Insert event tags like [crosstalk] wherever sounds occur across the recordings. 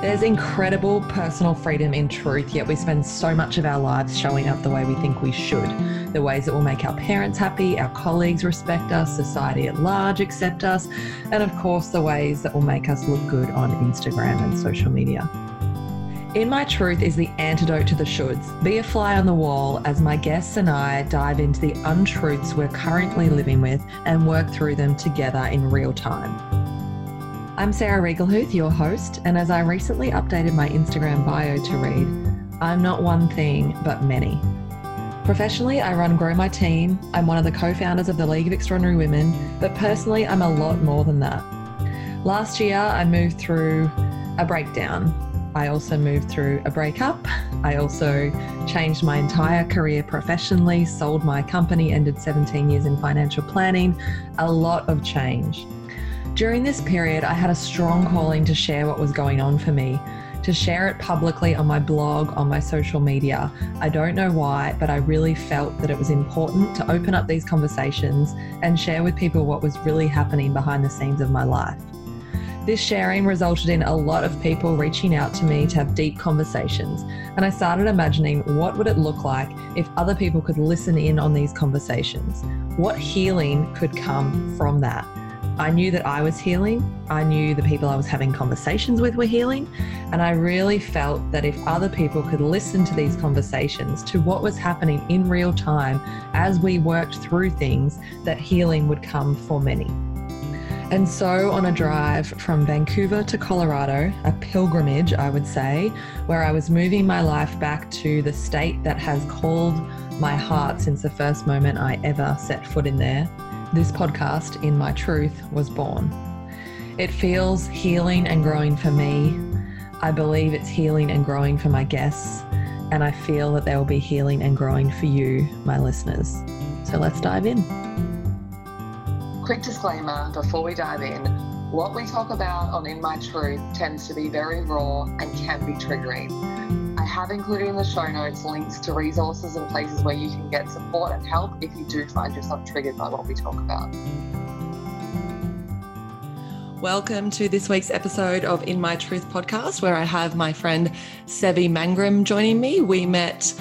There's incredible personal freedom in truth, yet we spend so much of our lives showing up the way we think we should. The ways that will make our parents happy, our colleagues respect us, society at large accept us, and of course, the ways that will make us look good on Instagram and social media. In My Truth is the antidote to the shoulds. Be a fly on the wall as my guests and I dive into the untruths we're currently living with and work through them together in real time. I'm Sarah Riegelhuth, your host, and as I recently updated my Instagram bio to read, I'm not one thing, but many. Professionally, I run Grow My Team. I'm one of the co founders of the League of Extraordinary Women, but personally, I'm a lot more than that. Last year, I moved through a breakdown. I also moved through a breakup. I also changed my entire career professionally, sold my company, ended 17 years in financial planning. A lot of change. During this period, I had a strong calling to share what was going on for me, to share it publicly on my blog, on my social media. I don't know why, but I really felt that it was important to open up these conversations and share with people what was really happening behind the scenes of my life. This sharing resulted in a lot of people reaching out to me to have deep conversations, and I started imagining what would it look like if other people could listen in on these conversations? What healing could come from that? I knew that I was healing. I knew the people I was having conversations with were healing. And I really felt that if other people could listen to these conversations, to what was happening in real time as we worked through things, that healing would come for many. And so, on a drive from Vancouver to Colorado, a pilgrimage, I would say, where I was moving my life back to the state that has called my heart since the first moment I ever set foot in there, this podcast, In My Truth, was born. It feels healing and growing for me. I believe it's healing and growing for my guests, and I feel that there will be healing and growing for you, my listeners. So let's dive in. Quick disclaimer before we dive in what we talk about on In My Truth tends to be very raw and can be triggering have included in the show notes links to resources and places where you can get support and help if you do find yourself triggered by what we talk about. Welcome to this week's episode of In My Truth podcast, where I have my friend Sevi Mangram joining me. We met,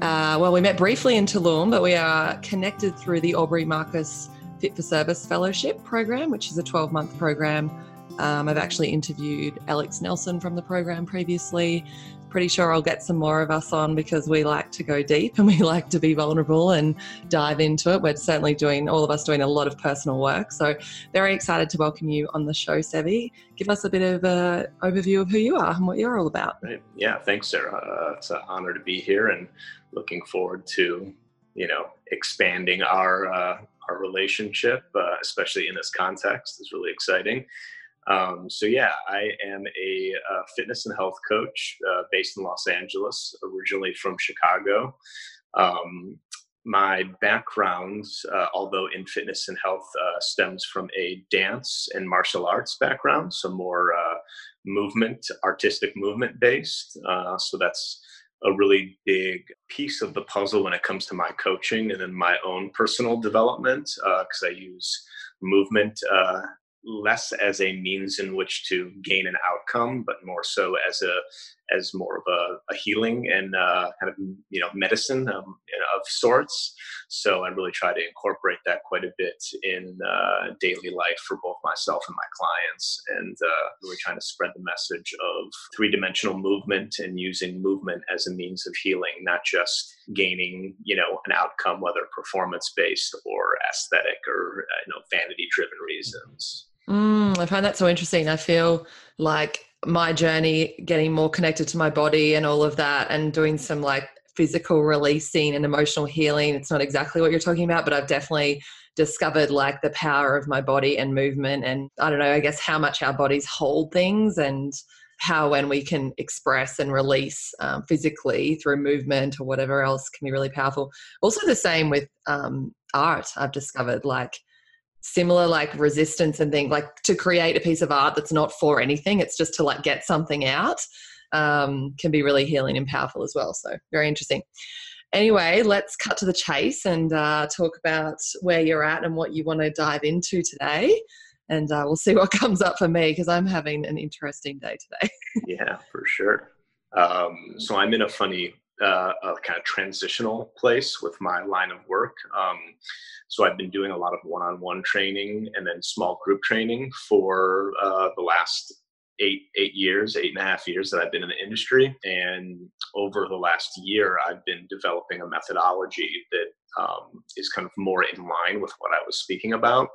uh, well, we met briefly in Tulum, but we are connected through the Aubrey Marcus Fit for Service Fellowship program, which is a 12 month program. Um, I've actually interviewed Alex Nelson from the program previously pretty sure I'll get some more of us on because we like to go deep [laughs] and we like to be vulnerable and dive into it. We're certainly doing, all of us doing a lot of personal work. So, very excited to welcome you on the show, Sevi. Give us a bit of an overview of who you are and what you're all about. Yeah, thanks, Sarah. Uh, it's an honor to be here and looking forward to, you know, expanding our, uh, our relationship, uh, especially in this context, is really exciting. Um, so yeah, I am a uh, fitness and health coach uh, based in Los Angeles, originally from Chicago. Um, my background, uh, although in fitness and health, uh, stems from a dance and martial arts background, so more uh, movement, artistic movement based. So that's a really big piece of the puzzle when it comes to my coaching and then my own personal development because I use movement uh, less as a means in which to gain an outcome, but more so as a as more of a, a healing and uh, kind of you know medicine um, of sorts. So I really try to incorporate that quite a bit in uh, daily life for both myself and my clients, and uh, really trying to spread the message of three dimensional movement and using movement as a means of healing, not just gaining you know an outcome, whether performance based or aesthetic or uh, you know vanity driven reasons. Mm, I find that so interesting. I feel like my journey getting more connected to my body and all of that and doing some like physical releasing and emotional healing. It's not exactly what you're talking about, but I've definitely discovered like the power of my body and movement and I don't know, I guess how much our bodies hold things and how when we can express and release um, physically through movement or whatever else can be really powerful. Also the same with um, art, I've discovered like similar like resistance and things like to create a piece of art that's not for anything it's just to like get something out um, can be really healing and powerful as well so very interesting anyway let's cut to the chase and uh, talk about where you're at and what you want to dive into today and uh, we'll see what [laughs] comes up for me because I'm having an interesting day today. [laughs] yeah, for sure. Um, so I'm in a funny uh, a kind of transitional place with my line of work. Um, so I've been doing a lot of one-on-one training and then small group training for uh, the last eight eight years, eight and a half years that I've been in the industry. And over the last year, I've been developing a methodology that um, is kind of more in line with what I was speaking about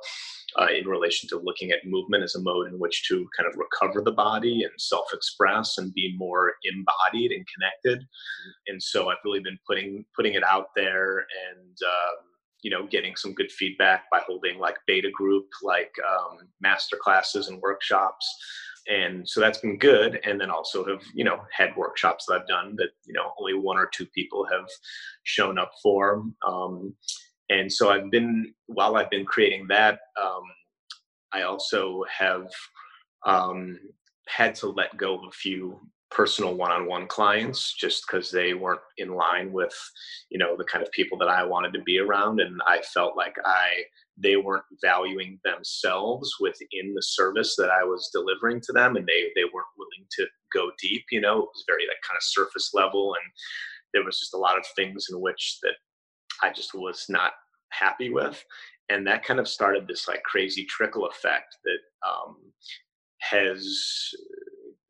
uh, in relation to looking at movement as a mode in which to kind of recover the body and self-express and be more embodied and connected. And so I've really been putting putting it out there and. Um, you know getting some good feedback by holding like beta group like um, master classes and workshops and so that's been good. And then also have you know had workshops that i've done that you know only one or two people have shown up for. Um, and so i've been while i've been creating that um, i also have um, had to let go of a few personal one-on-one clients just because they weren't in line with you know the kind of people that i wanted to be around. And i felt like i they weren't valuing themselves within the service that i was delivering to them and they they weren't willing to go deep you know? It was very like kind of surface level and there was just a lot of things in which that i just was not happy with. And that kind of started this like crazy trickle effect that um, has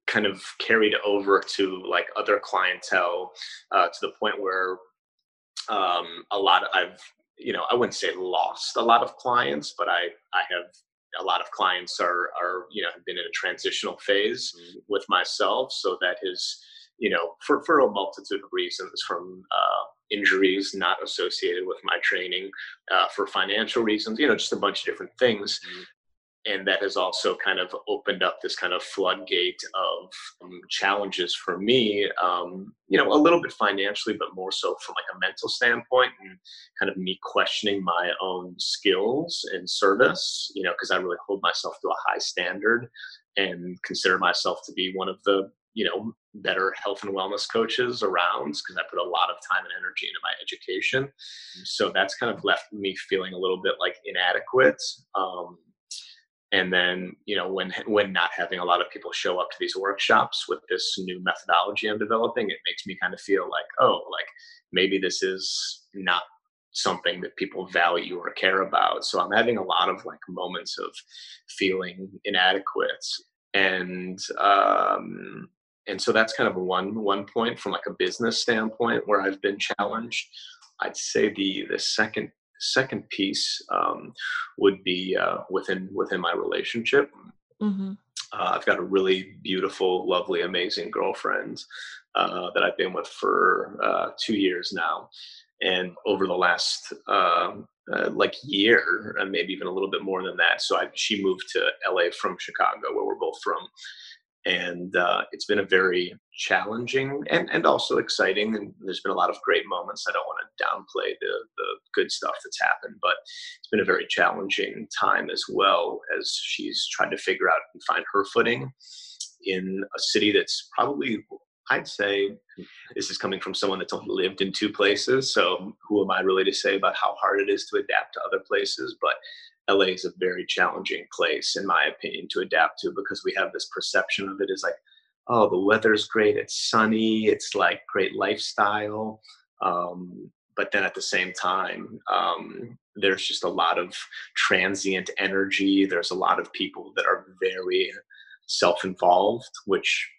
kind of carried over to like other clientele uh, to the point where um, a lot of, I've you know I wouldn't say lost a lot of clients, but I I have a lot of clients are are you know have been in a transitional phase mm-hmm. with myself, so that has you know for for a multitude of reasons from uh, injuries not associated with my training, uh, for financial reasons, you know just a bunch of different things. Mm-hmm and that has also kind of opened up this kind of floodgate of um, challenges for me um, you know a little bit financially but more so from like a mental standpoint and kind of me questioning my own skills and service you know because i really hold myself to a high standard and consider myself to be one of the you know better health and wellness coaches around because i put a lot of time and energy into my education. So that's kind of left me feeling a little bit like inadequate um, and then you know when when not having a lot of people show up to these workshops with this new methodology i'm developing it makes me kind of feel like oh like maybe this is not something that people value or care about. So i'm having a lot of like moments of feeling inadequate. And um and so that's kind of one one point from like a business standpoint where i've been challenged. I'd say the the second second piece um, would be uh, within within my relationship. Mm-hmm. Uh, I've got a really beautiful, lovely, amazing girlfriend uh, that I've been with for uh, two years now, and over the last um, uh, like year, and maybe even a little bit more than that. So I, she moved to LA from Chicago, where we're both from, and uh, it's been a very challenging and, and also exciting and there's been a lot of great moments. I don't want to downplay the, the good stuff that's happened but it's been a very challenging time as well as she's tried to figure out and find her footing in a city that's probably i'd say this is coming from someone that's only lived in two places so who am i really to say about how hard it is to adapt to other places? But LA is a very challenging place, in my opinion, to adapt to because we have this perception of it as like, oh, the weather's great, it's sunny, it's like great lifestyle. Um, but then at the same time, um, there's just a lot of transient energy. There's a lot of people that are very self involved, which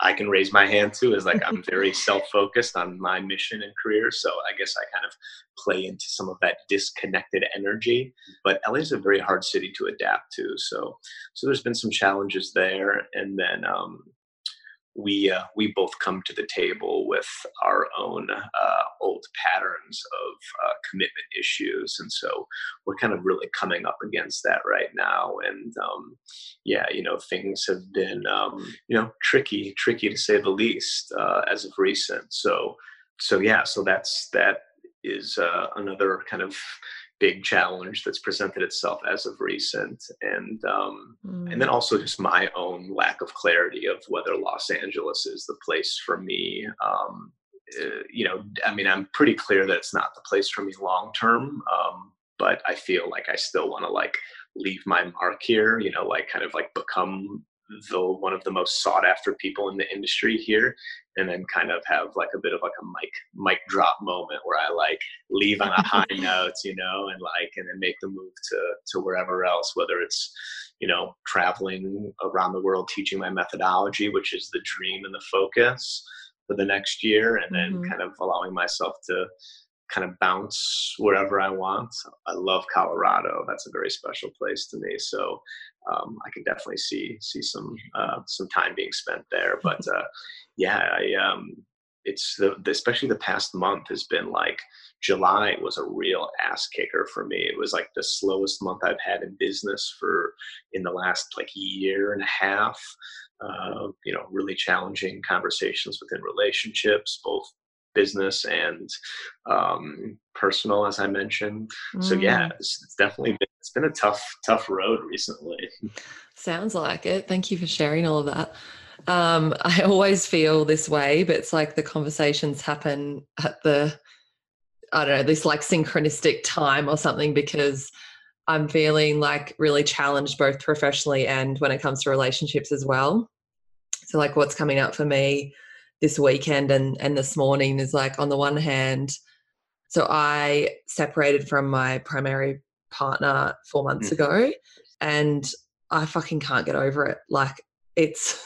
I can raise my hand to is like I'm very [laughs] self-focused on my mission and career. So I guess I kind of play into some of that disconnected energy. But LA is a very hard city to adapt to. So so there's been some challenges there. And then um, we uh, we both come to the table with our own uh, old patterns of uh, commitment issues, and so we're kind of really coming up against that right now. And um, yeah, you know, things have been um, you know tricky, tricky to say the least uh, as of recent. So so yeah, so that's that is uh, another kind of big challenge that's presented itself as of recent and um, mm. and then mm. also just my own lack of clarity of whether los angeles is the place for me um, uh, you know i mean i'm pretty clear that it's not the place for me long term um, but i feel like i still want to like leave my mark here. You know, like kind of like become the one of the most sought after people in the industry here and then kind of have like a bit of like a mic mic drop moment where I like leave on a [laughs] high note, you know, and like and then make the move to to wherever else, whether it's you know traveling around the world teaching my methodology, which is the dream and the focus for the next year, and then mm-hmm. kind of allowing myself to kind of bounce wherever I want. I love Colorado. That's a very special place to me. So um, I can definitely see see some uh, some time being spent there. But [laughs] uh, yeah, I um, it's the, especially the past month has been like July was a real ass kicker for me. It was like the slowest month I've had in business for in the last like year and a half. Uh, you know, really challenging conversations within relationships, both business and um, personal, as I mentioned. Mm. So yeah, mm. it's, it's definitely been, it's been a tough tough road recently. Sounds like it. Thank you for sharing all of that. Um, [laughs] I always feel this way, but it's like the conversations happen at the I don't know this like synchronistic time or something because I'm feeling like really challenged both professionally and when it comes to relationships as well. So like what's coming up for me this weekend and and this morning is like on the one hand so i separated from my primary partner four months mm. ago and i fucking can't get over it. Like it's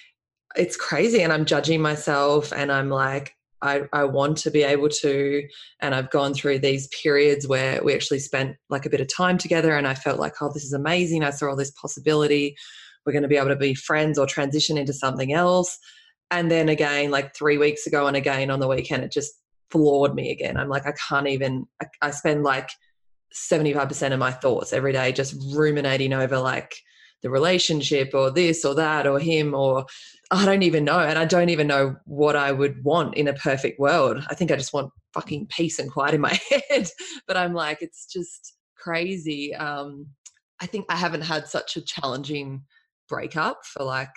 [laughs] it's crazy and i'm judging myself and i'm like I, I want to be able to and i've gone through these periods where we actually spent like a bit of time together and i felt like oh this is amazing. I saw all this possibility. We're going to be able to be friends or transition into something else and then again like three weeks ago and again on the weekend it just floored me again i'm like i can't even i, I spend like 75% of my thoughts every day just ruminating over like the relationship or this or that or him or I don't even know. And I don't even know what I would want in a perfect world. I think I just want fucking peace and quiet in my [laughs] head. But I'm like, it's just crazy. Um, I think I haven't had such a challenging breakup for like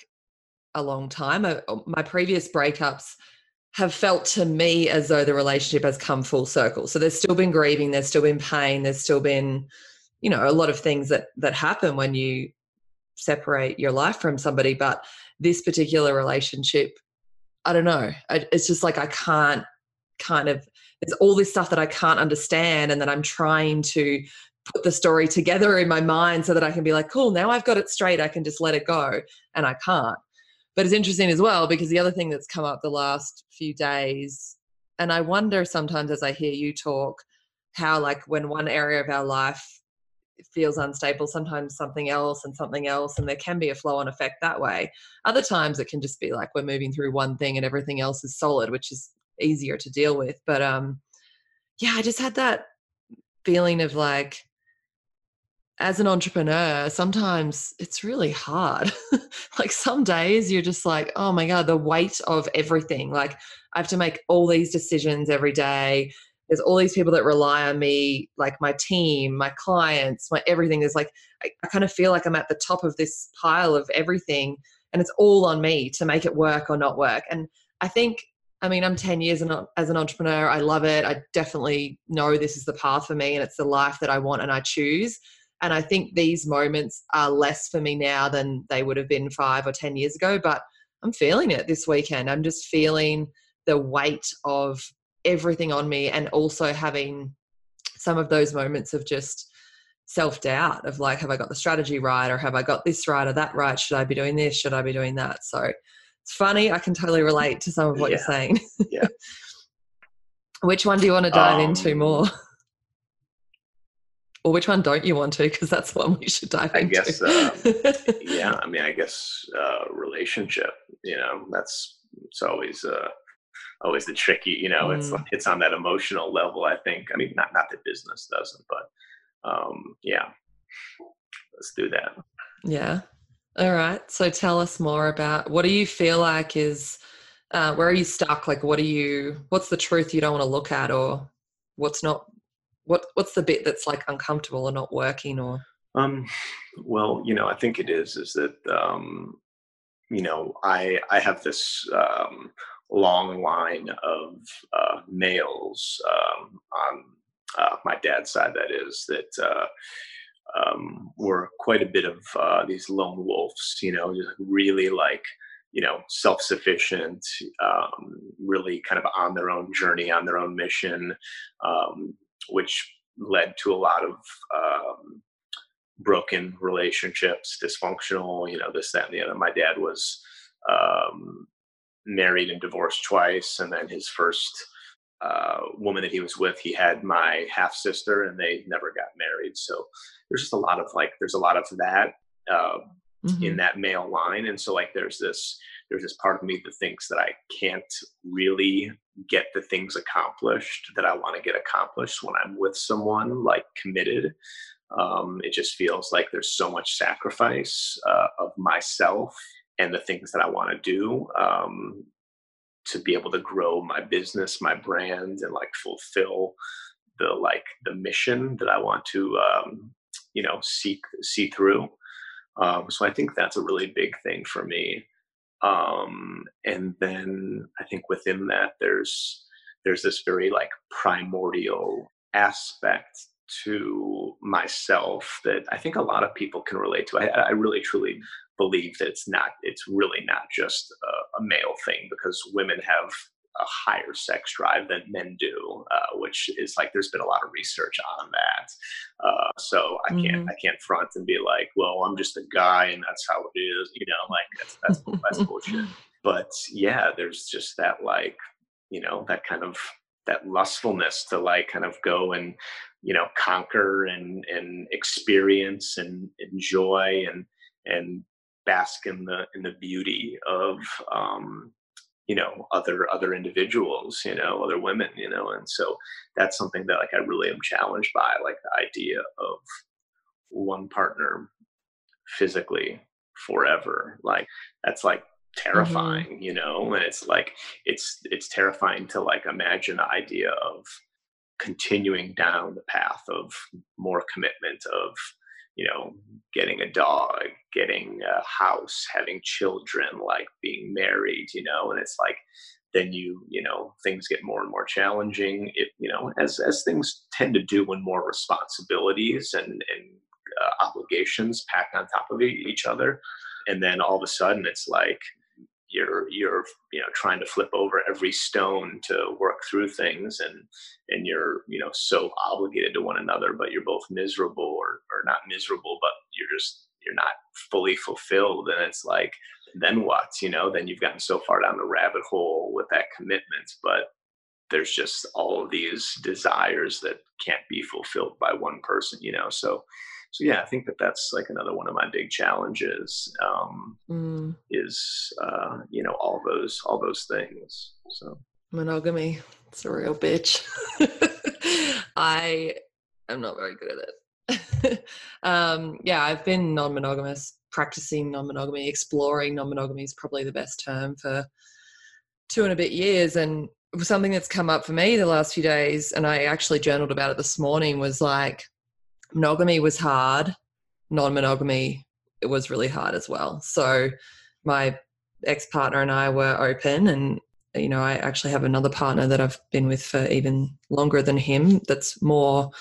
a long time. Uh, my previous breakups have felt to me as though the relationship has come full circle. So there's still been grieving, there's still been pain, there's still been, you know, a lot of things that that happen when you separate your life from somebody. But this particular relationship, I don't know. It's just like I can't kind of. There's all this stuff that I can't understand, and that I'm trying to put the story together in my mind so that I can be like, cool, now I've got it straight. I can just let it go, and I can't. But it's interesting as well because the other thing that's come up the last few days, and I wonder sometimes as I hear you talk, how like when one area of our life feels unstable, sometimes something else and something else, and there can be a flow on effect that way. Other times it can just be like we're moving through one thing and everything else is solid, which is easier to deal with. But um yeah, I just had that feeling of like as an entrepreneur, sometimes it's really hard. [laughs] like some days you're just like, oh my God, the weight of everything. Like I have to make all these decisions every day. There's all these people that rely on me, like my team, my clients, my everything. There's like, I, I kind of feel like I'm at the top of this pile of everything and it's all on me to make it work or not work. And I think I mean, I'm 10 years as an entrepreneur. I love it. I definitely know this is the path for me and it's the life that I want and I choose. And I think these moments are less for me now than they would have been five or 10 years ago. But I'm feeling it this weekend. I'm just feeling the weight of everything on me and also having some of those moments of just self doubt of like, have I got the strategy right or have I got this right or that right? Should I be doing this? Should I be doing that? So it's funny. I can totally relate to some of what yeah. you're saying. yeah. [laughs] Which one do you want to dive um, into more? Or which one don't you want to? Because that's the one we should dive I into. guess, uh, [laughs] yeah. I mean, I guess uh, relationship. You know, that's it's always uh, always the tricky. You know, mm. it's it's on that emotional level. I think. I mean, not not that business doesn't, but um, yeah. Let's do that. Yeah. All right. So tell us more about what do you feel like is uh, where are you stuck? Like, what are you? What's the truth you don't want to look at, or what's not what what's the bit that's like uncomfortable or not working or? Um well you know i think it is is that um you know i i have this um long line of uh males um on uh, my dad's side that is that uh um, were quite a bit of uh, these lone wolves, you know, just really like, you know, self sufficient, um, really kind of on their own journey, on their own mission, um, which led to a lot of um, broken relationships, dysfunctional, you know, this, that, and the other. My dad was um, married and divorced twice, and then his first uh, woman that he was with, he had my half sister, and they never got married. So there's just a lot of like, there's a lot of that uh, mm-hmm. in that male line, and so like, there's this there's this part of me that thinks that I can't really get the things accomplished that I want to get accomplished when I'm with someone like committed. Um, it just feels like there's so much sacrifice uh, of myself and the things that I want to do um, to be able to grow my business, my brand, and like fulfill the like the mission that I want to um, you know see see through. Um, so I think that's a really big thing for me. Um, and then I think within that there's there's this very like primordial aspect to myself that I think a lot of people can relate to. I, I really truly believe that it's not it's really not just a, a, male thing because women have a higher sex drive than men do uh, which is like there's been a lot of research on that uh, so i can't mm-hmm. i can't front and be like well i'm just a guy and that's how it is you know like that's that's, that's [laughs] bullshit but yeah there's just that like you know that kind of that lustfulness to like kind of go and you know conquer and and experience and enjoy and and bask in the in the beauty of um, you know other other individuals you know other women you know and so that's something that like i really am challenged by like the idea of one partner physically forever like that's like mm-hmm. terrifying mm-hmm. you know and it's like it's it's terrifying to like imagine the idea of continuing down the path of more commitment of you know getting a dog getting a house having children like being married you know and it's like then you you know things get more and more challenging it you know as as things tend to do when more responsibilities and and uh, obligations pack on top of each other. And then all of a sudden it's like you're you're you know trying to flip over every stone to work through things and and you're you know so obligated to one another but you're both miserable or or not miserable but you're just you're not fully fulfilled. And it's like then what you know? Then you've gotten so far down the rabbit hole with that commitment but there's just all of these desires that can't be fulfilled by one person you know? So so yeah, I think that that's like another one of my big challenges um, mm. is uh, you know all those all those things. So monogamy, it's a real bitch. [laughs] I am not very good at it. [laughs] um, yeah, I've been non-monogamous, practicing non-monogamy, exploring non-monogamy is probably the best term for two and a bit years, and something that's come up for me the last few days, and I actually journaled about it this morning, was like monogamy was hard, non monogamy it was really hard as well. So my ex partner and I were open, and you know, I actually have another partner that I've been with for even longer than him. That's more,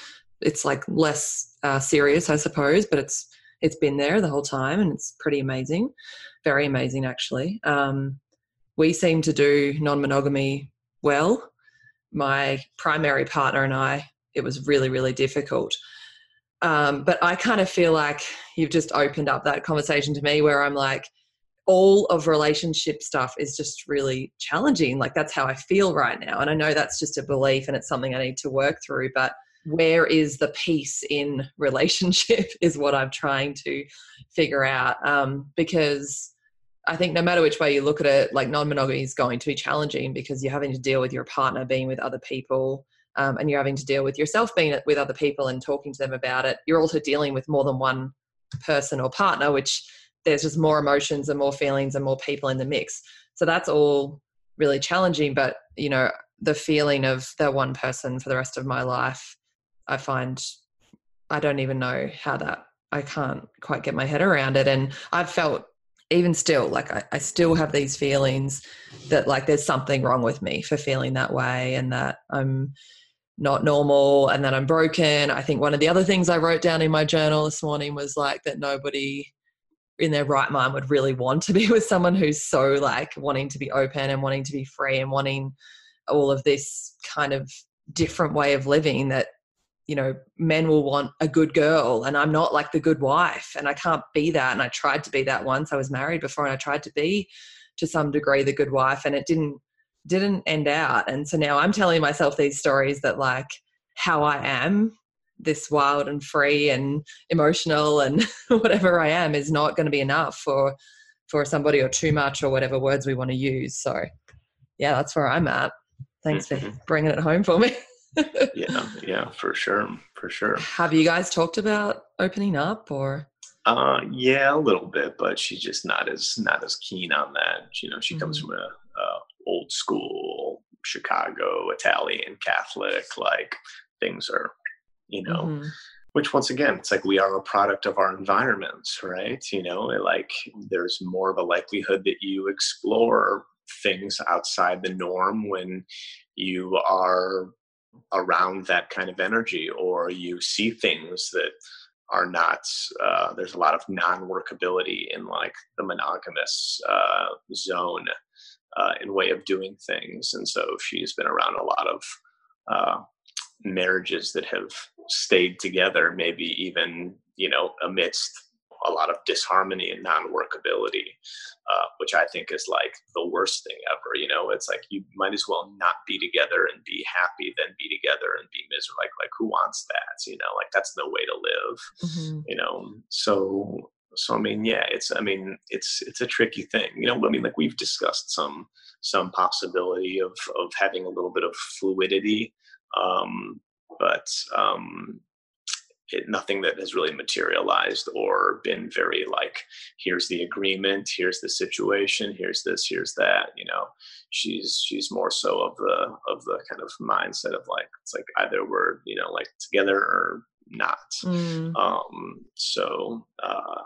it's like less uh, serious, I suppose, but it's it's been there the whole time, and it's pretty amazing, very amazing actually. Um, we seem to do non monogamy well. My primary partner and I, it was really really difficult um, but I kind of feel like you've just opened up that conversation to me where I'm like, all of relationship stuff is just really challenging. Like that's how I feel right now. And I know that's just a belief and it's something I need to work through. But where is the peace in [laughs] relationship is what I'm trying to figure out. Um, because I think no matter which way you look at it, like non monogamy is going to be challenging because you're having to deal with your partner being with other people um, and you're having to deal with yourself being with other people and talking to them about it, you're also dealing with more than one person or partner, which there's just more emotions and more feelings and more people in the mix. So that's all really challenging. But, you know, the feeling of that one person for the rest of my life, I find I don't even know how that, I can't quite get my head around it. And I've felt even still, like I, I still have these feelings that like there's something wrong with me for feeling that way and that I'm, not normal and that I'm broken. I think one of the other things I wrote down in my journal this morning was like that nobody in their right mind would really want to be [laughs] with someone who's so like wanting to be open and wanting to be free and wanting all of this kind of different way of living that you know men will want a good girl and i'm not like the good wife and i can't be that and i tried to be that once i was married before and i tried to be to some degree the good wife and it didn't didn't end out and so now i'm telling myself these stories that like how i am this wild and free and emotional and [laughs] whatever i am is not going to be enough for for somebody or too much or whatever words we want to use so yeah that's where i'm at thanks for Mhm. bringing it home for me [laughs] yeah, yeah, for sure, for sure. have you guys talked about opening up or Uh, yeah, a little bit, but she's just not as not as keen on that. You know, she comes Mhm. from a, a old school Chicago Italian Catholic. Like things are, you know, Mhm. which once again, it's like we are a product of our environments, right? You know, like there's more of a likelihood that you explore things outside the norm when you are around that kind of energy or you see things that are not uh, there's a lot of non-workability in like the monogamous uh, zone uh, in way of doing things. And so she's been around a lot of uh, marriages that have stayed together maybe even you know amidst a lot of disharmony and non-workability uh, which i think is like the worst thing ever you know? It's like you might as well not be together and be happy than be together and be miserable. Like like who wants that you know? Like that's no way to live Mhm. you know? So so i mean yeah it's i mean it's it's a tricky thing you know? I mean like we've discussed some some possibility of of having a little bit of fluidity um but um it, nothing that has really materialized or been very like here's the agreement here's the situation here's this here's that you know? She's she's more so of the of the kind of mindset of like it's like either we're you know like together or not. Mm. um so uh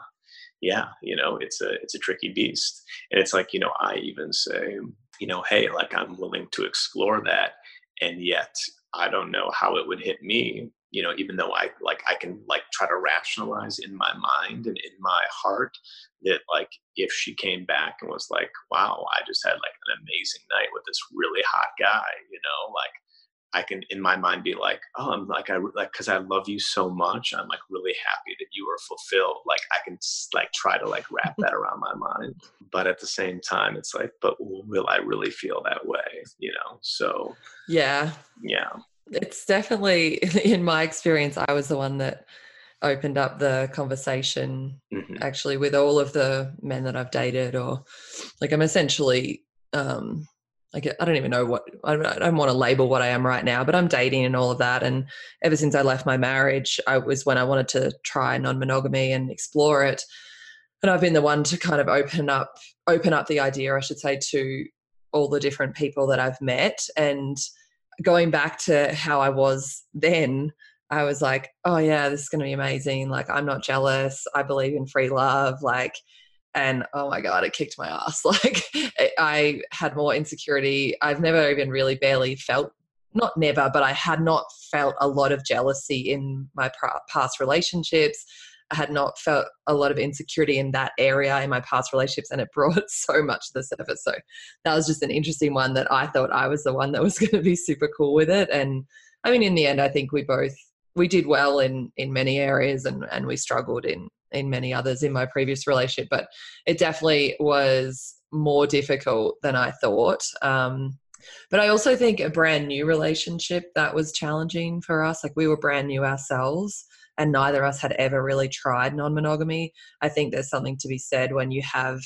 yeah you know it's a it's a tricky beast. And it's like you know i even say you know hey like i'm willing to explore that and yet i don't know how it would hit me you know even though i like i can like try to rationalize in my mind and in my heart that like if she came back and was like wow i just had like an amazing night with this really hot guy you know like I can in my mind be like, oh, I'm like I like because I love you so much. I'm like really happy that you are fulfilled. Like I can like try to like wrap that around my mind, but at the same time, it's like, but will I really feel that way? You know? So yeah yeah, it's definitely [laughs] in my experience i was the one that opened up the conversation Mhm. actually with all of the men that i've dated or like i'm essentially um like i don't even know what i don't, I don't want to label what i am right now but i'm dating and all of that and ever since i left my marriage i was when i wanted to try non-monogamy and explore it and i've been the one to kind of open up open up the idea i should say to all the different people that i've met and going back to how I was then, I was like, oh yeah, this is going to be amazing. Like, I'm not jealous. I believe in free love. Like, and oh my God, it kicked my ass. [laughs] Like, I had more insecurity. I've never even really barely felt, not never, but I had not felt a lot of jealousy in my past relationships. Had not felt a lot of insecurity in that area in my past relationships, and it brought [laughs] so much to the surface. So that was just an interesting one that I thought I was the one that was [laughs] going to be super cool with it. And I mean, in the end, I think we both we did well in in many areas, and and we struggled in in many others in my previous relationship. But it definitely was more difficult than I thought. Um, but I also think a brand new relationship that was challenging for us. Like we were brand new ourselves, and neither of us had ever really tried non monogamy. I think there's something to be said when you have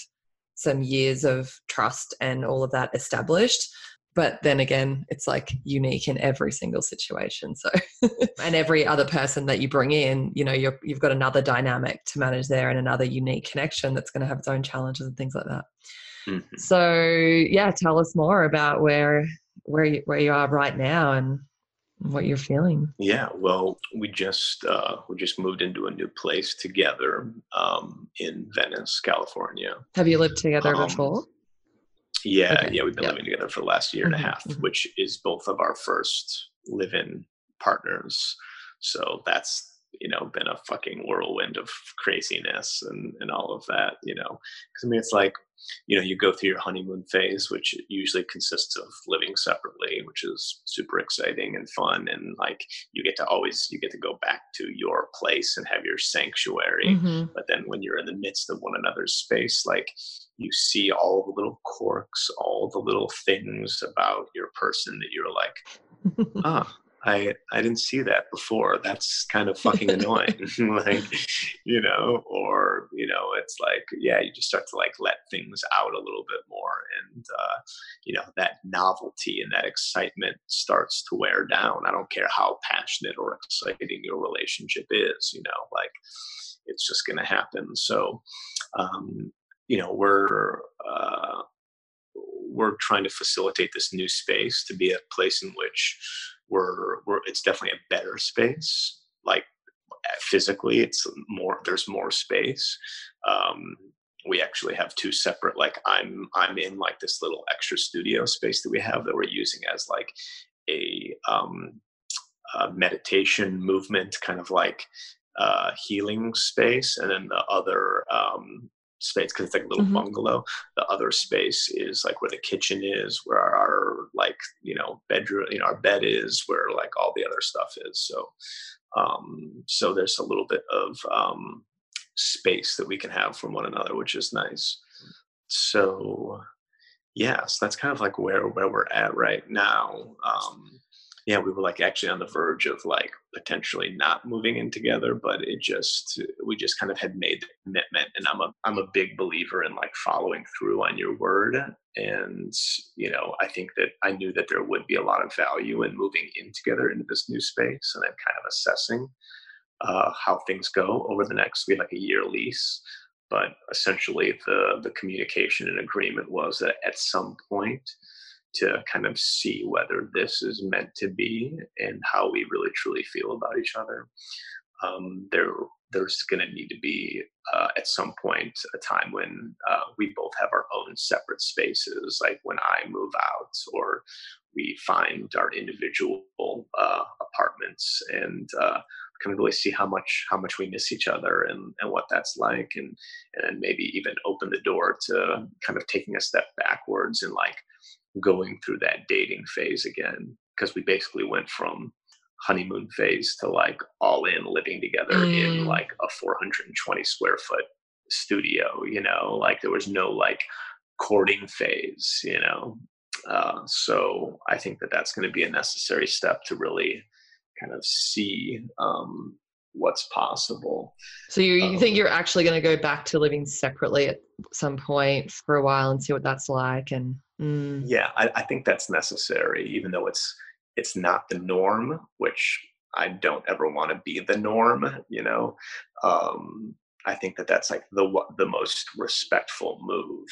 some years of trust and all of that established. But then again, it's like unique in every single situation. So, [laughs] and every other person that you bring in, you know, you're, you've got another dynamic to manage there and another unique connection that's going to have its own challenges and things like that. Mhm. So, yeah, tell us more about where where you, where you are right now and what you're feeling. Yeah, well, we just uh, we just moved into a new place together um, in Venice, California. Have you lived together Um, before? Yeah, Okay, yeah, we've been yeah. living together for the last year and a Mhm, half, mhm. which is both of our first live-in partners. So that's you know been a fucking whirlwind of craziness and and all of that you know because i mean it's like you know you go through your honeymoon phase which usually consists of living separately which is super exciting and fun and like you get to always you get to go back to your place and have your sanctuary mm-hmm. but then when you're in the midst of one another's space like you see all the little quirks all the little things about your person that you're like [laughs] ah I I didn't see that before. That's kind of fucking annoying. [laughs] [laughs] like, you know, or you know, it's like, yeah, you just start to like let things out a little bit more, and uh, you know, that novelty and that excitement starts to wear down. I don't care how passionate or exciting your relationship is. You know, like it's just going to happen. So, um, you know, we're uh, we're trying to facilitate this new space to be a place in which we're, we're it's definitely a better space like physically it's more there's more space. Um, we actually have two separate like i'm i'm in like this little extra studio space that we have that we're using as like a, um, a meditation movement kind of like uh, healing space. And then the other um, space because it's like a little mm-hmm. bungalow. The other space is like where the kitchen is, where our, our, like you know bedroom, you know our bed is, where like all the other stuff is. So, um, so there's a little bit of um, space that we can have from one another, which is nice. So, yeah, so that's kind of like where where we're at right now. Um, yeah, we were like actually on the verge of like potentially not moving in together, but it just we just kind of had made the commitment. And I'm a I'm a big believer in like following through on your word. And you know, I think that I knew that there would be a lot of value in moving in together into this new space, and then kind of assessing uh, how things go over the next we had like a year lease. But essentially, the the communication and agreement was that at some point to kind of see whether this is meant to be and how we really truly feel about each other. Um, there, there's going to need to be uh, at some point a time when uh, we both have our own separate spaces, like when I move out or we find our individual uh, apartments and uh, kind of really see how much how much we miss each other and, and what that's like and and maybe even open the door to kind of taking a step backwards and like going through that dating phase again because we basically went from honeymoon phase to like all in living together mm. in like a 420 square foot studio you know like there was no like courting phase you know uh, so i think that that's going to be a necessary step to really kind of see um, what's possible so you, you um, think you're actually going to go back to living separately at some point for a while and see what that's like and Mm. Yeah, I, I think that's necessary, even though it's it's not the norm, which I don't ever want to be the norm. You know, um, I think that that's like the the most respectful move,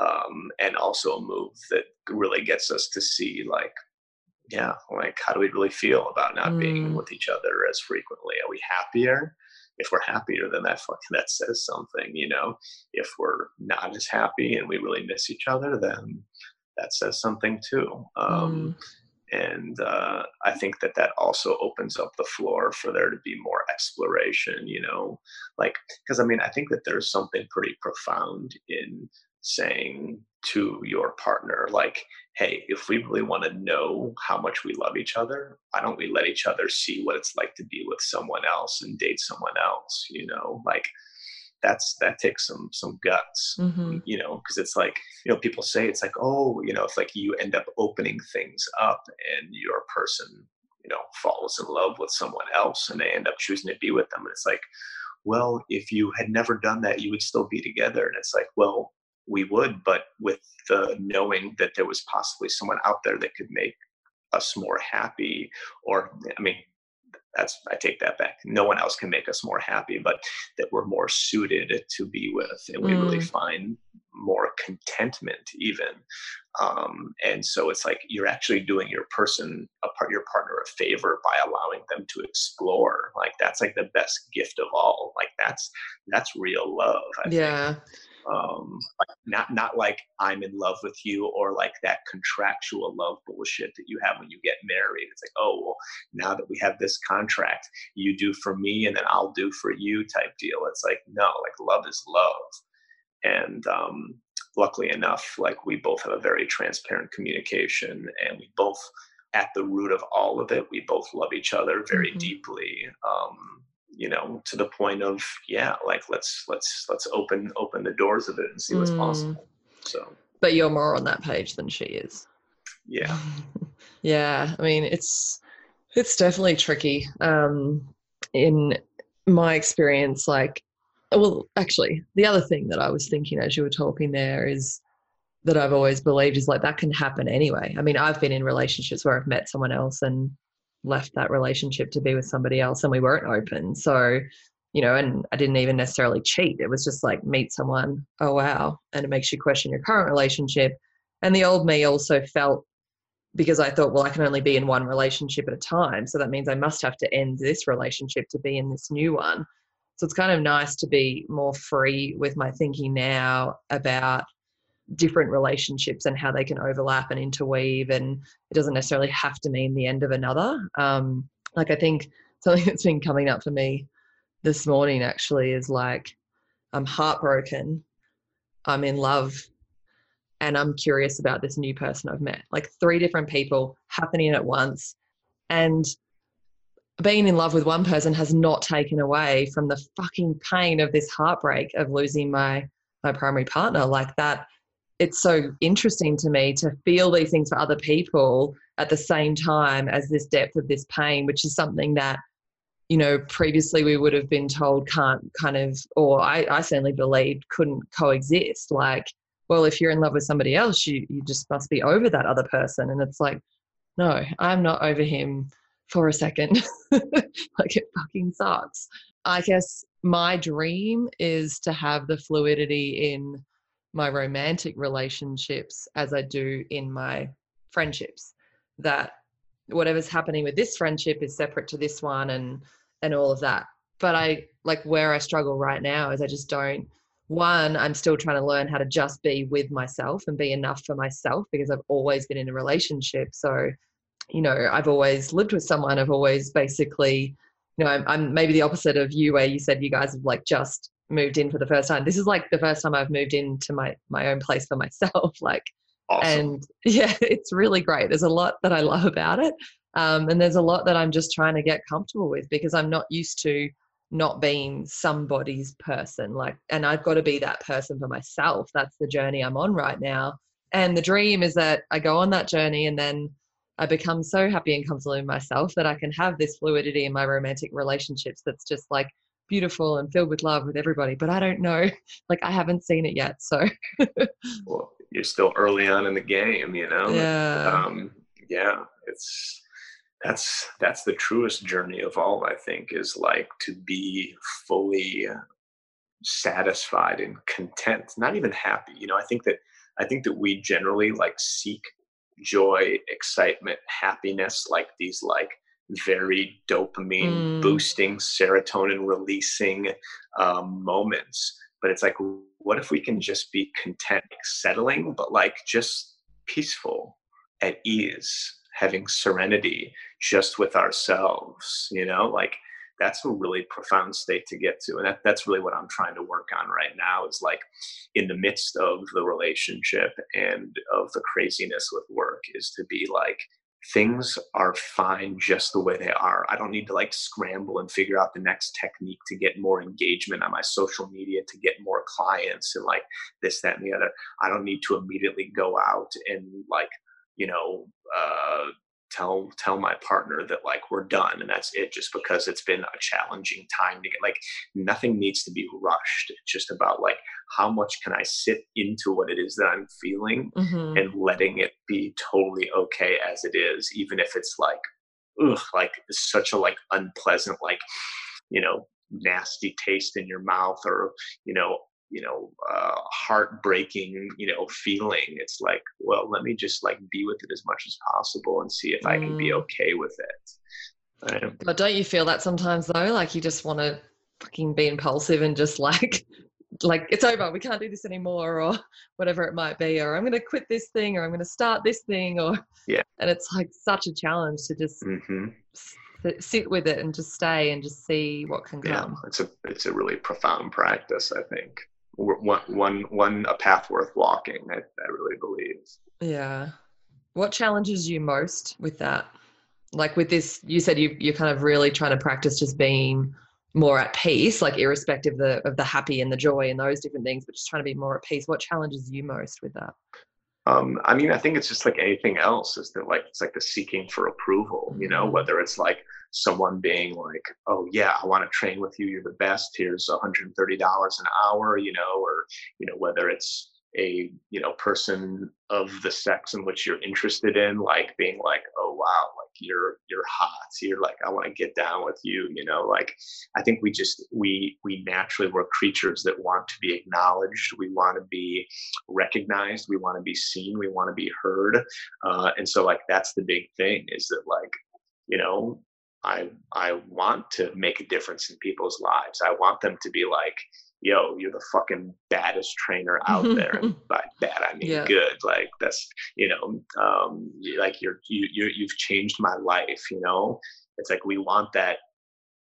um, and also a move that really gets us to see like, yeah, like how do we really feel about not mm. being with each other as frequently? Are we happier? If we're happier then that fucking that says something you know? If we're not as happy and we really miss each other then that says something too. Um, mm. and uh, i think that that also opens up the floor for there to be more exploration you know? Like because i mean i think that there's something pretty profound in saying to your partner like hey if we really want to know how much we love each other why don't we let each other see what it's like to be with someone else and date someone else you know? Like that's that takes some some guts mm-hmm. you know? Because it's like you know people say it's like oh you know it's like you end up opening things up and your person you know falls in love with someone else and they end up choosing to be with them. And it's like well if you had never done that you would still be together. And it's like well we would, but with the knowing that there was possibly someone out there that could make us more happy, or I mean, that's I take that back. No one else can make us more happy, but that we're more suited to be with, and we mm. really find more contentment even. Um, and so it's like you're actually doing your person a part your partner a favor by allowing them to explore. Like that's like the best gift of all. Like that's that's real love. I yeah. Think um, not not like I'm in love with you or like that contractual love bullshit that you have when you get married. It's like, oh well, now that we have this contract, you do for me and then I'll do for you type deal. It's like no, like love is love, and um, luckily enough, like we both have a very transparent communication, and we both at the root of all of it, we both love each other very mm-hmm. deeply. Um, you know to the point of yeah like let's let's let's open open the doors of it and see what's mm. possible so. But you're more on that page than she is. Yeah. [laughs] Yeah i mean it's it's definitely tricky um in my experience like well actually the other thing that i was thinking as you were talking there is that i've always believed is like that can happen anyway. I mean i've been in relationships where i've met someone else and left that relationship to be with somebody else and we weren't open. So, you know, and I didn't even necessarily cheat. It was just like meet someone, oh wow, and it makes you question your current relationship. And the old me also felt because I thought, well, I can only be in one relationship at a time. So that means I must have to end this relationship to be in this new one. So it's kind of nice to be more free with my thinking now about different relationships and how they can overlap and interweave and it doesn't necessarily have to mean the end of another. Um, like i think something [laughs] that's been coming up for me this morning actually is like i'm heartbroken i'm in love and i'm curious about this new person i've met. Like three different people happening at once and being in love with one person has not taken away from the fucking pain of this heartbreak of losing my my primary partner. Like that it's so interesting to me to feel these things for other people at the same time as this depth of this pain, which is something that, you know, previously we would have been told can't kind of, or I, I certainly believed couldn't coexist. Like, well, if you're in love with somebody else, you, you just must be over that other person. And it's like, no, I'm not over him for a second. [laughs] like, it fucking sucks. I guess my dream is to have the fluidity in my romantic relationships as I do in my friendships. That whatever's happening with this friendship is separate to this one and and all of that. But I like where I struggle right now is I just don't one, I'm still trying to learn how to just be with myself and be enough for myself because I've always been in a relationship. So, you know, I've always lived with someone. I've always basically, you know, I'm, I'm maybe the opposite of you, where you said you guys have like just moved in for the first time. This is like the first time I've moved into my my own place for myself. [laughs] Like, awesome. and [laughs] yeah, it's really great. There's a lot that I love about it, um, and there's a lot that I'm just trying to get comfortable with because I'm not used to not being somebody's person. Like, and I've got to be that person for myself. That's the journey I'm on right now. And the dream is that I go on that journey and then I become so happy and comfortable in myself that I can have this fluidity in my romantic relationships that's just like beautiful and filled with love with everybody but i don't know. [laughs] Like i haven't seen it yet so. [laughs] Well you're still early on in the game you know? Yeah. um, yeah it's that's that's the truest journey of all i think is like to be fully satisfied and content not even happy you know? I think that i think that we generally like seek joy excitement happiness like these like very dopamine mm. boosting, serotonin releasing um, moments. But it's like, what if we can just be content, settling, but like just peaceful, at ease, having serenity just with ourselves, you know? Like, that's a really profound state to get to and that, that's really what i'm trying to work on right now is like in the midst of the relationship and of the craziness with work is to be like things are fine just the way they are. I don't need to like scramble and figure out the next technique to get more engagement on my social media, to get more clients and like this, that, and the other. I don't need to immediately go out and like, you know, uh, tell tell my partner that like we're done and that's it just because it's been a challenging time to get like nothing needs to be rushed it's just about like how much can i sit into what it is that i'm feeling mm-hmm. and letting it be totally okay as it is even if it's like ugh like such a like unpleasant like you know nasty taste in your mouth or you know you know uh, heartbreaking you know feeling it's like well let me just like be with it as much as possible and see if mm. i can be mm. okay with it right? but don't you feel that sometimes though like you just want to fucking be impulsive and just [laughs] like like it's over we can't do this anymore or whatever it might be or i'm going to quit this thing or i'm going to start this thing or yeah and it's like such a challenge to just mm-hmm. sit with it and just stay and just see what can come yeah, it's a it's a really profound practice i think one one one a path worth walking i, I really believe yeah what challenges you most with that like with this you said you, you're kind of really trying to practice just being more at peace, like irrespective of the, of the happy and the joy and those different things, but just trying to be more at peace. What challenges you most with that? Um, I mean, I think it's just like anything else is that like, it's like the seeking for approval, you know, mm-hmm. whether it's like someone being like, oh yeah, I want to train with you. You're the best. Here's $130 an hour, you know, or, you know, whether it's, a you know person of the sex in which you're interested in like being like oh wow like you're you're hot you're like i want to get down with you you know like i think we just we we naturally we're creatures that want to be acknowledged we want to be recognized we want to be seen we want to be heard uh, and so like that's the big thing is that like you know I I want to make a difference in people's lives. I want them to be like, yo, you're the fucking baddest trainer out there. and [laughs] by bad, I mean yeah. good. Like that's, you know, um, like you're, you, you, you've changed my life, you know? It's like, we want that,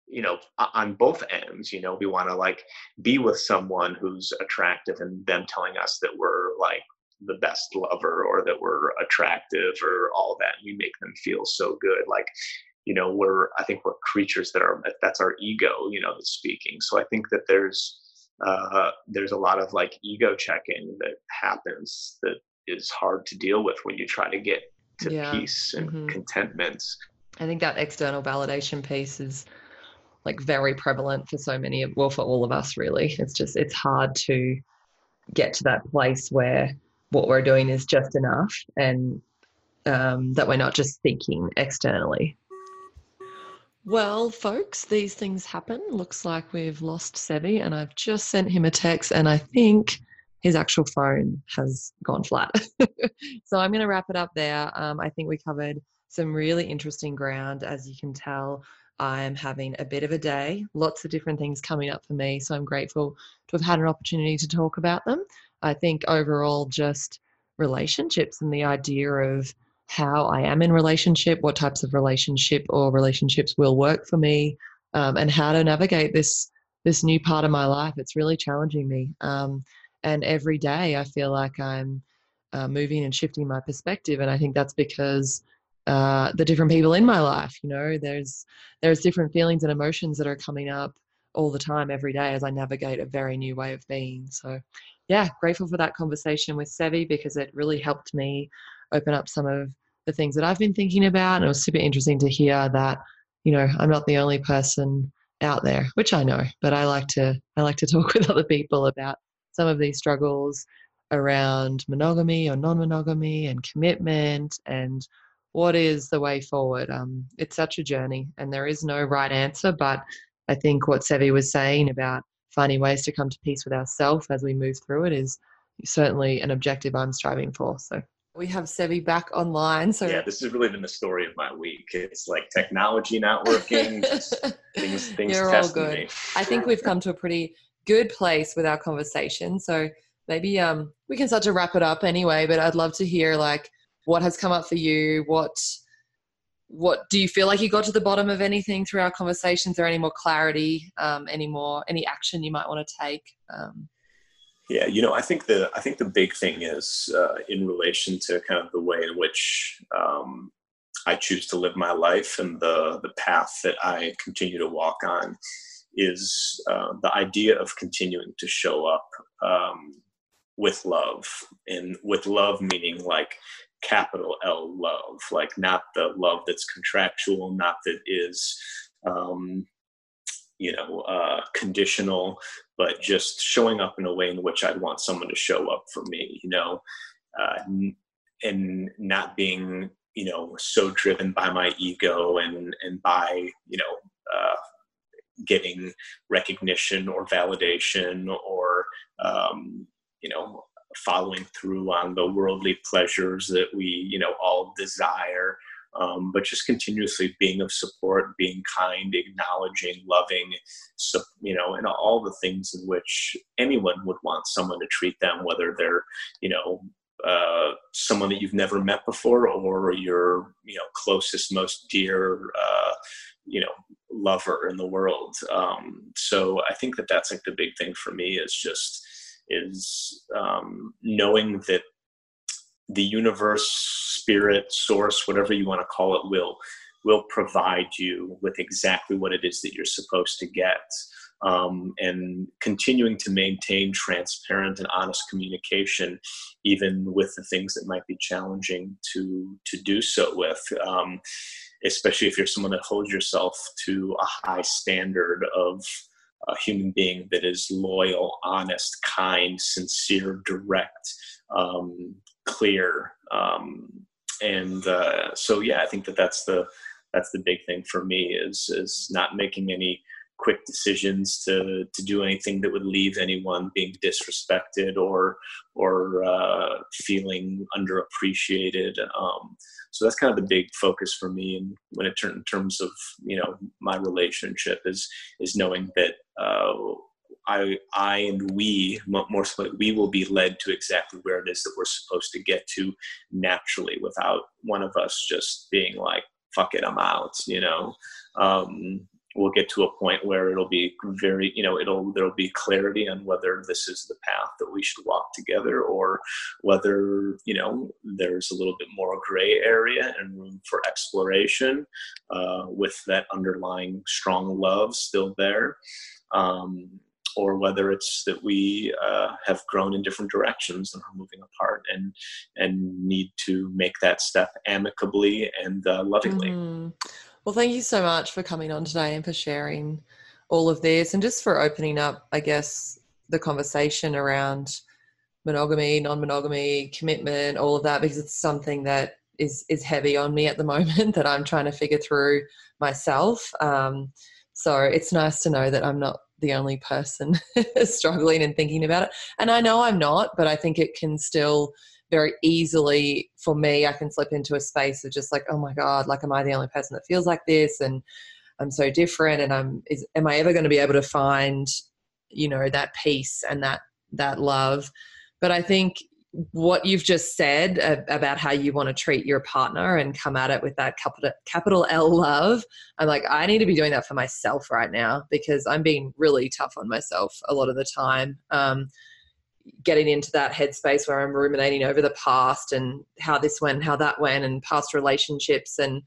you know, on both ends, you know, we want to like be with someone who's attractive and them telling us that we're like the best lover or that we're attractive or all that. We make them feel so good. Like, you know, we're, I think we're creatures that are, that's our ego, you know, that's speaking. So I think that there's, uh, there's a lot of like ego checking that happens that is hard to deal with when you try to get to yeah. peace and mm-hmm. contentment. I think that external validation piece is like very prevalent for so many of well for all of us really. It's just it's hard to get to that place where what we're doing is just enough and um, that we're not just seeking externally. Well, folks, these things happen. Looks like we've lost Sevi, and I've just sent him a text, and I think his actual phone has gone flat. [laughs] so I'm going to wrap it up there. Um, I think we covered some really interesting ground. As you can tell, I'm having a bit of a day, lots of different things coming up for me. So I'm grateful to have had an opportunity to talk about them. I think overall, just relationships and the idea of how I am in relationship, what types of relationship or relationships will work for me, um, and how to navigate this this new part of my life. It's really challenging me, um, and every day I feel like I'm uh, moving and shifting my perspective, and I think that's because uh, the different people in my life. You know, there's there's different feelings and emotions that are coming up all the time, every day, as I navigate a very new way of being. So, yeah, grateful for that conversation with Sevi because it really helped me open up some of the things that I've been thinking about. And it was super interesting to hear that, you know, I'm not the only person out there, which I know, but I like to I like to talk [laughs] with other people about some of these struggles around monogamy or non-monogamy and commitment and what is the way forward. Um, it's such a journey, and there is no right answer. But I think what Sevi was saying about finding ways to come to peace with ourselves as we move through it is certainly an objective I'm striving for. So we have Sevi back online. So yeah, this has really been the story of my week. It's like technology not working, [laughs] things things You're all good. Me. I think we've come to a pretty good place with our conversation. So maybe um we can start to wrap it up anyway. But I'd love to hear like what has come up for you. What what do you feel like you got to the bottom of anything through our conversations? Or any more clarity? Um, any more any action you might want to take? Um, yeah, you know, I think the I think the big thing is uh, in relation to kind of the way in which um, I choose to live my life and the the path that I continue to walk on is uh, the idea of continuing to show up um, with love. And with love meaning like capital L love, like not the love that's contractual, not that is um, you know uh, conditional but just showing up in a way in which i'd want someone to show up for me you know? Uh, and not being you know so driven by my ego and and by you know uh, getting recognition or validation or um, you know following through on the worldly pleasures that we you know all desire um, but just continuously being of support, being kind, acknowledging, loving, so, you know, and all the things in which anyone would want someone to treat them, whether they're, you know, uh, someone that you've never met before or your, you know, closest, most dear, uh, you know, lover in the world. Um, so I think that that's like the big thing for me is just is um, knowing that the universe, spirit, source, whatever you want to call it, will will provide you with exactly what it is that you're supposed to get. Um, and continuing to maintain transparent and honest communication, even with the things that might be challenging to to do so with. Um, especially if you're someone that holds yourself to a high standard of a human being that is loyal, honest, kind, sincere, direct, um, clear. Um, and uh, so, yeah, I think that that's the that's the big thing for me is is not making any quick decisions to to do anything that would leave anyone being disrespected or or uh, feeling underappreciated. Um, so that's kind of the big focus for me, and when it turns in terms of you know my relationship is is knowing that. Uh, I, I and we, more so, we will be led to exactly where it is that we're supposed to get to naturally without one of us just being like, fuck it, I'm out, you know? Um, we'll get to a point where it'll be very you know it'll there'll be clarity on whether this is the path that we should walk together or whether you know there's a little bit more gray area and room for exploration uh, with that underlying strong love still there um, or whether it's that we uh, have grown in different directions and are moving apart and and need to make that step amicably and uh, lovingly. Mm. Well, thank you so much for coming on today and for sharing all of this and just for opening up, I guess, the conversation around monogamy, non-monogamy, commitment, all of that, because it's something that is is heavy on me at the [laughs] moment that I'm trying to figure through myself. Um, so it's nice to know that I'm not the only person [laughs] struggling and thinking about it. And I know I'm not, but I think it can still very easily for me i can slip into a space of just like oh my god like am i the only person that feels like this and i'm so different and i'm is am i ever going to be able to find you know that peace and that that love but i think what you've just said about how you want to treat your partner and come at it with that capital, capital L love, I'm like, I need to be doing that for myself right now because I'm being really tough on myself a lot of the time. Um, getting into that headspace where I'm ruminating over the past and how this went, how that went, and past relationships and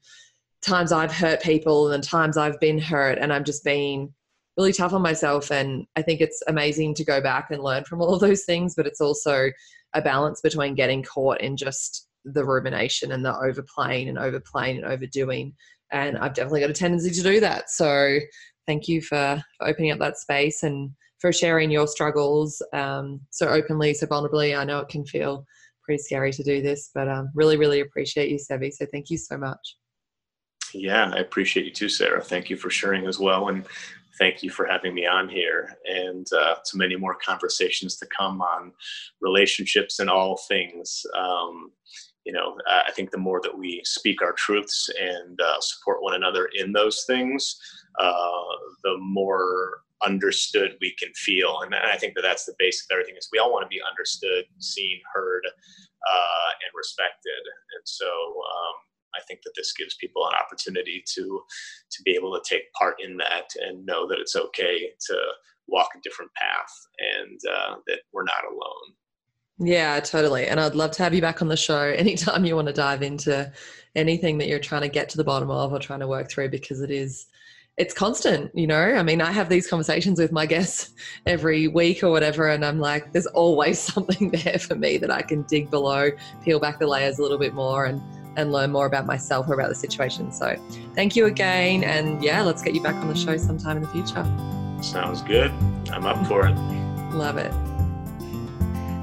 times I've hurt people and times I've been hurt, and I'm just being really tough on myself. And I think it's amazing to go back and learn from all of [laughs] those things, but it's also a balance between getting caught in just the rumination and the overplaying and overplaying and overdoing. And I've definitely got a tendency to do that. So thank you for, for opening up that space and for sharing your struggles um, so openly, so vulnerably. I know it can feel pretty scary to do this, but um, really, really appreciate you, Sevi. So thank you so much. Yeah, I appreciate you too, Sarah. Thank you for sharing as well. And thank you for having me on here and uh, to many more conversations to come on relationships and all things. Um, you know, I think the more that we speak our truths and uh, support one another in those things, uh, the more understood we can feel and i think that that's the base of everything is we all want to be understood seen heard uh, and respected and so um, i think that this gives people an opportunity to to be able to take part in that and know that it's okay to walk a different path and uh, that we're not alone yeah, totally. And I'd love to have you back on the show [laughs] anytime you want to dive into anything that you're trying to get to the bottom of or trying to work through because it is it's constant, you know. I mean, I have these conversations with my [laughs] guests every week or whatever, and I'm like, there's always [laughs] something there for me that I can dig below, peel back the layers a little bit more, and and learn more about myself or about the situation. So, thank you again, and yeah, let's get you back on the show sometime in the future. Sounds good. I'm up for it. [laughs] Love it.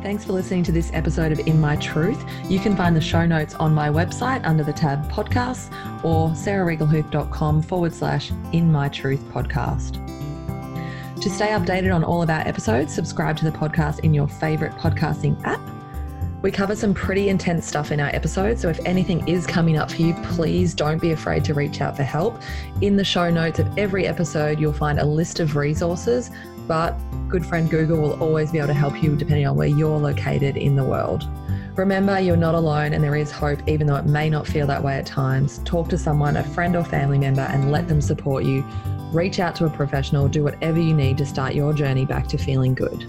Thanks for listening to this episode of In My Truth. You can find the show notes on my website under the tab podcasts or sarahregelhuth.com forward slash In My Truth podcast. To stay updated on all of our episodes, subscribe to the podcast in your favorite podcasting app. We cover some pretty intense stuff in our episode, so if anything is coming up for you, please don't be afraid to reach out for help. In the show notes of every episode, you'll find a list of resources, but good friend Google will always be able to help you depending on where you're located in the world. Remember, you're not alone and there is hope, even though it may not feel that way at times. Talk to someone, a friend or family member, and let them support you. Reach out to a professional, do whatever you need to start your journey back to feeling good.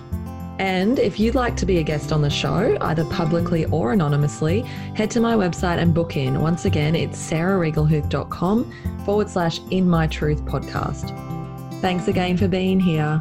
And if you'd like to be a guest on the show, either publicly or anonymously, head to my website and book in. Once again, it's sarahregelhuth.com forward slash in my truth podcast. Thanks again for being here.